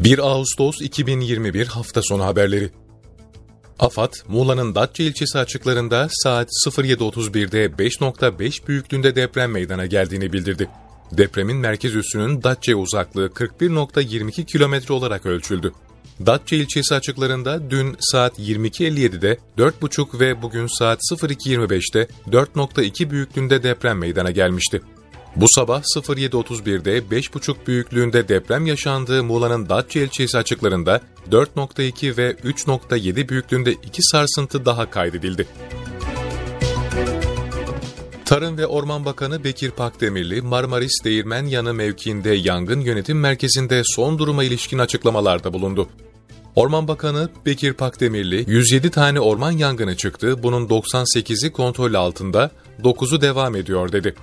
1 Ağustos 2021 hafta sonu haberleri. AFAD, Muğla'nın Datça ilçesi açıklarında saat 07.31'de 5.5 büyüklüğünde deprem meydana geldiğini bildirdi. Depremin merkez üssünün Datça'ya uzaklığı 41.22 kilometre olarak ölçüldü. Datça ilçesi açıklarında dün saat 22.57'de 4.5 ve bugün saat 02.25'te 4.2 büyüklüğünde deprem meydana gelmişti. Bu sabah 07.31'de 5.5 büyüklüğünde deprem yaşandığı Muğla'nın Datça ilçesi açıklarında 4.2 ve 3.7 büyüklüğünde iki sarsıntı daha kaydedildi. Tarım ve Orman Bakanı Bekir Pakdemirli, Marmaris Değirmen Yanı mevkiinde yangın yönetim merkezinde son duruma ilişkin açıklamalarda bulundu. Orman Bakanı Bekir Pakdemirli, 107 tane orman yangını çıktı, bunun 98'i kontrol altında, 9'u devam ediyor dedi.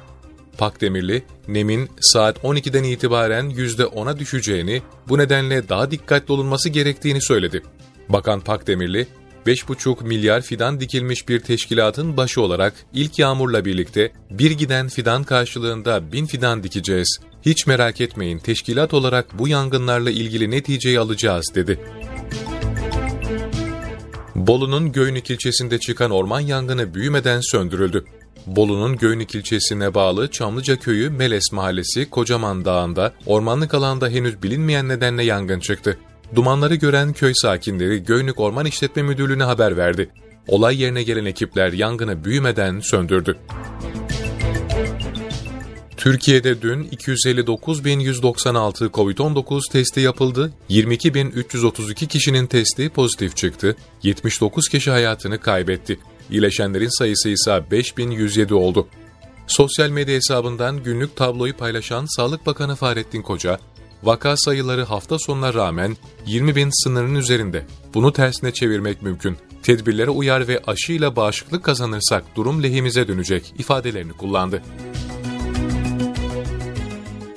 Pakdemirli, nemin saat 12'den itibaren %10'a düşeceğini, bu nedenle daha dikkatli olunması gerektiğini söyledi. Bakan Pakdemirli, 5,5 milyar fidan dikilmiş bir teşkilatın başı olarak ilk yağmurla birlikte bir giden fidan karşılığında bin fidan dikeceğiz. Hiç merak etmeyin teşkilat olarak bu yangınlarla ilgili neticeyi alacağız dedi. Bolu'nun Göynük ilçesinde çıkan orman yangını büyümeden söndürüldü. Bolu'nun Göynük ilçesine bağlı Çamlıca köyü Meles mahallesi Kocaman Dağı'nda ormanlık alanda henüz bilinmeyen nedenle yangın çıktı. Dumanları gören köy sakinleri Göynük Orman İşletme Müdürlüğü'ne haber verdi. Olay yerine gelen ekipler yangını büyümeden söndürdü. Türkiye'de dün 259.196 COVID-19 testi yapıldı, 22.332 kişinin testi pozitif çıktı, 79 kişi hayatını kaybetti. İyileşenlerin sayısı ise 5107 oldu. Sosyal medya hesabından günlük tabloyu paylaşan Sağlık Bakanı Fahrettin Koca, vaka sayıları hafta sonuna rağmen 20 bin sınırının üzerinde. Bunu tersine çevirmek mümkün. Tedbirlere uyar ve aşıyla bağışıklık kazanırsak durum lehimize dönecek ifadelerini kullandı.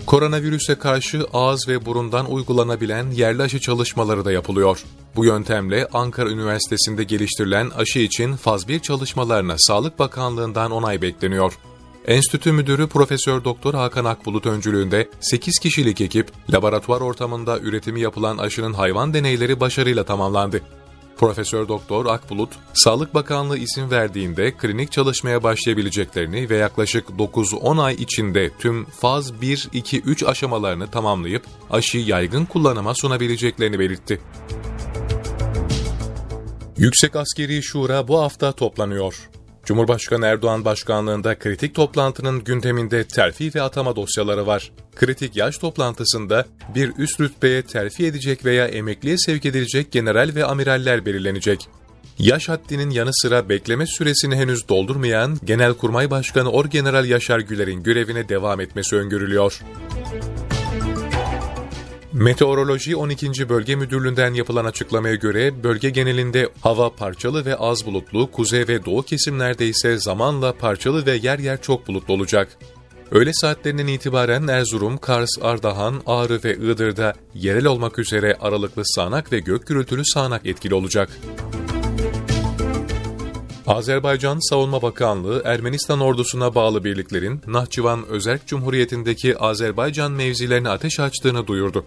Koronavirüse karşı ağız ve burundan uygulanabilen yerli aşı çalışmaları da yapılıyor. Bu yöntemle Ankara Üniversitesi'nde geliştirilen aşı için faz 1 çalışmalarına Sağlık Bakanlığı'ndan onay bekleniyor. Enstitü Müdürü Profesör Doktor Hakan Akbulut öncülüğünde 8 kişilik ekip laboratuvar ortamında üretimi yapılan aşının hayvan deneyleri başarıyla tamamlandı. Profesör Doktor Akbulut, Sağlık Bakanlığı isim verdiğinde klinik çalışmaya başlayabileceklerini ve yaklaşık 9-10 ay içinde tüm faz 1-2-3 aşamalarını tamamlayıp aşıyı yaygın kullanıma sunabileceklerini belirtti. Yüksek Askeri Şura bu hafta toplanıyor. Cumhurbaşkanı Erdoğan başkanlığında kritik toplantının gündeminde terfi ve atama dosyaları var. Kritik yaş toplantısında bir üst rütbeye terfi edecek veya emekliye sevk edilecek general ve amiraller belirlenecek. Yaş haddinin yanı sıra bekleme süresini henüz doldurmayan Genelkurmay Başkanı Orgeneral Yaşar Güler'in görevine devam etmesi öngörülüyor. Meteoroloji 12. Bölge Müdürlüğü'nden yapılan açıklamaya göre bölge genelinde hava parçalı ve az bulutlu, kuzey ve doğu kesimlerde ise zamanla parçalı ve yer yer çok bulutlu olacak. Öğle saatlerinden itibaren Erzurum, Kars, Ardahan, Ağrı ve Iğdır'da yerel olmak üzere aralıklı sağanak ve gök gürültülü sağanak etkili olacak. Azerbaycan Savunma Bakanlığı, Ermenistan ordusuna bağlı birliklerin Nahçıvan Özerk Cumhuriyeti'ndeki Azerbaycan mevzilerine ateş açtığını duyurdu.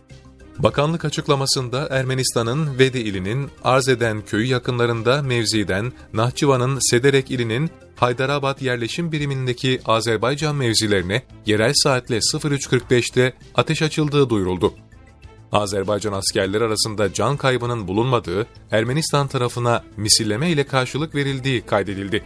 Bakanlık açıklamasında Ermenistan'ın Vedi ilinin Arzeden köyü yakınlarında mevziden Nahçıvan'ın Sederek ilinin Haydarabad yerleşim birimindeki Azerbaycan mevzilerine yerel saatle 03.45'te ateş açıldığı duyuruldu. Azerbaycan askerleri arasında can kaybının bulunmadığı, Ermenistan tarafına misilleme ile karşılık verildiği kaydedildi.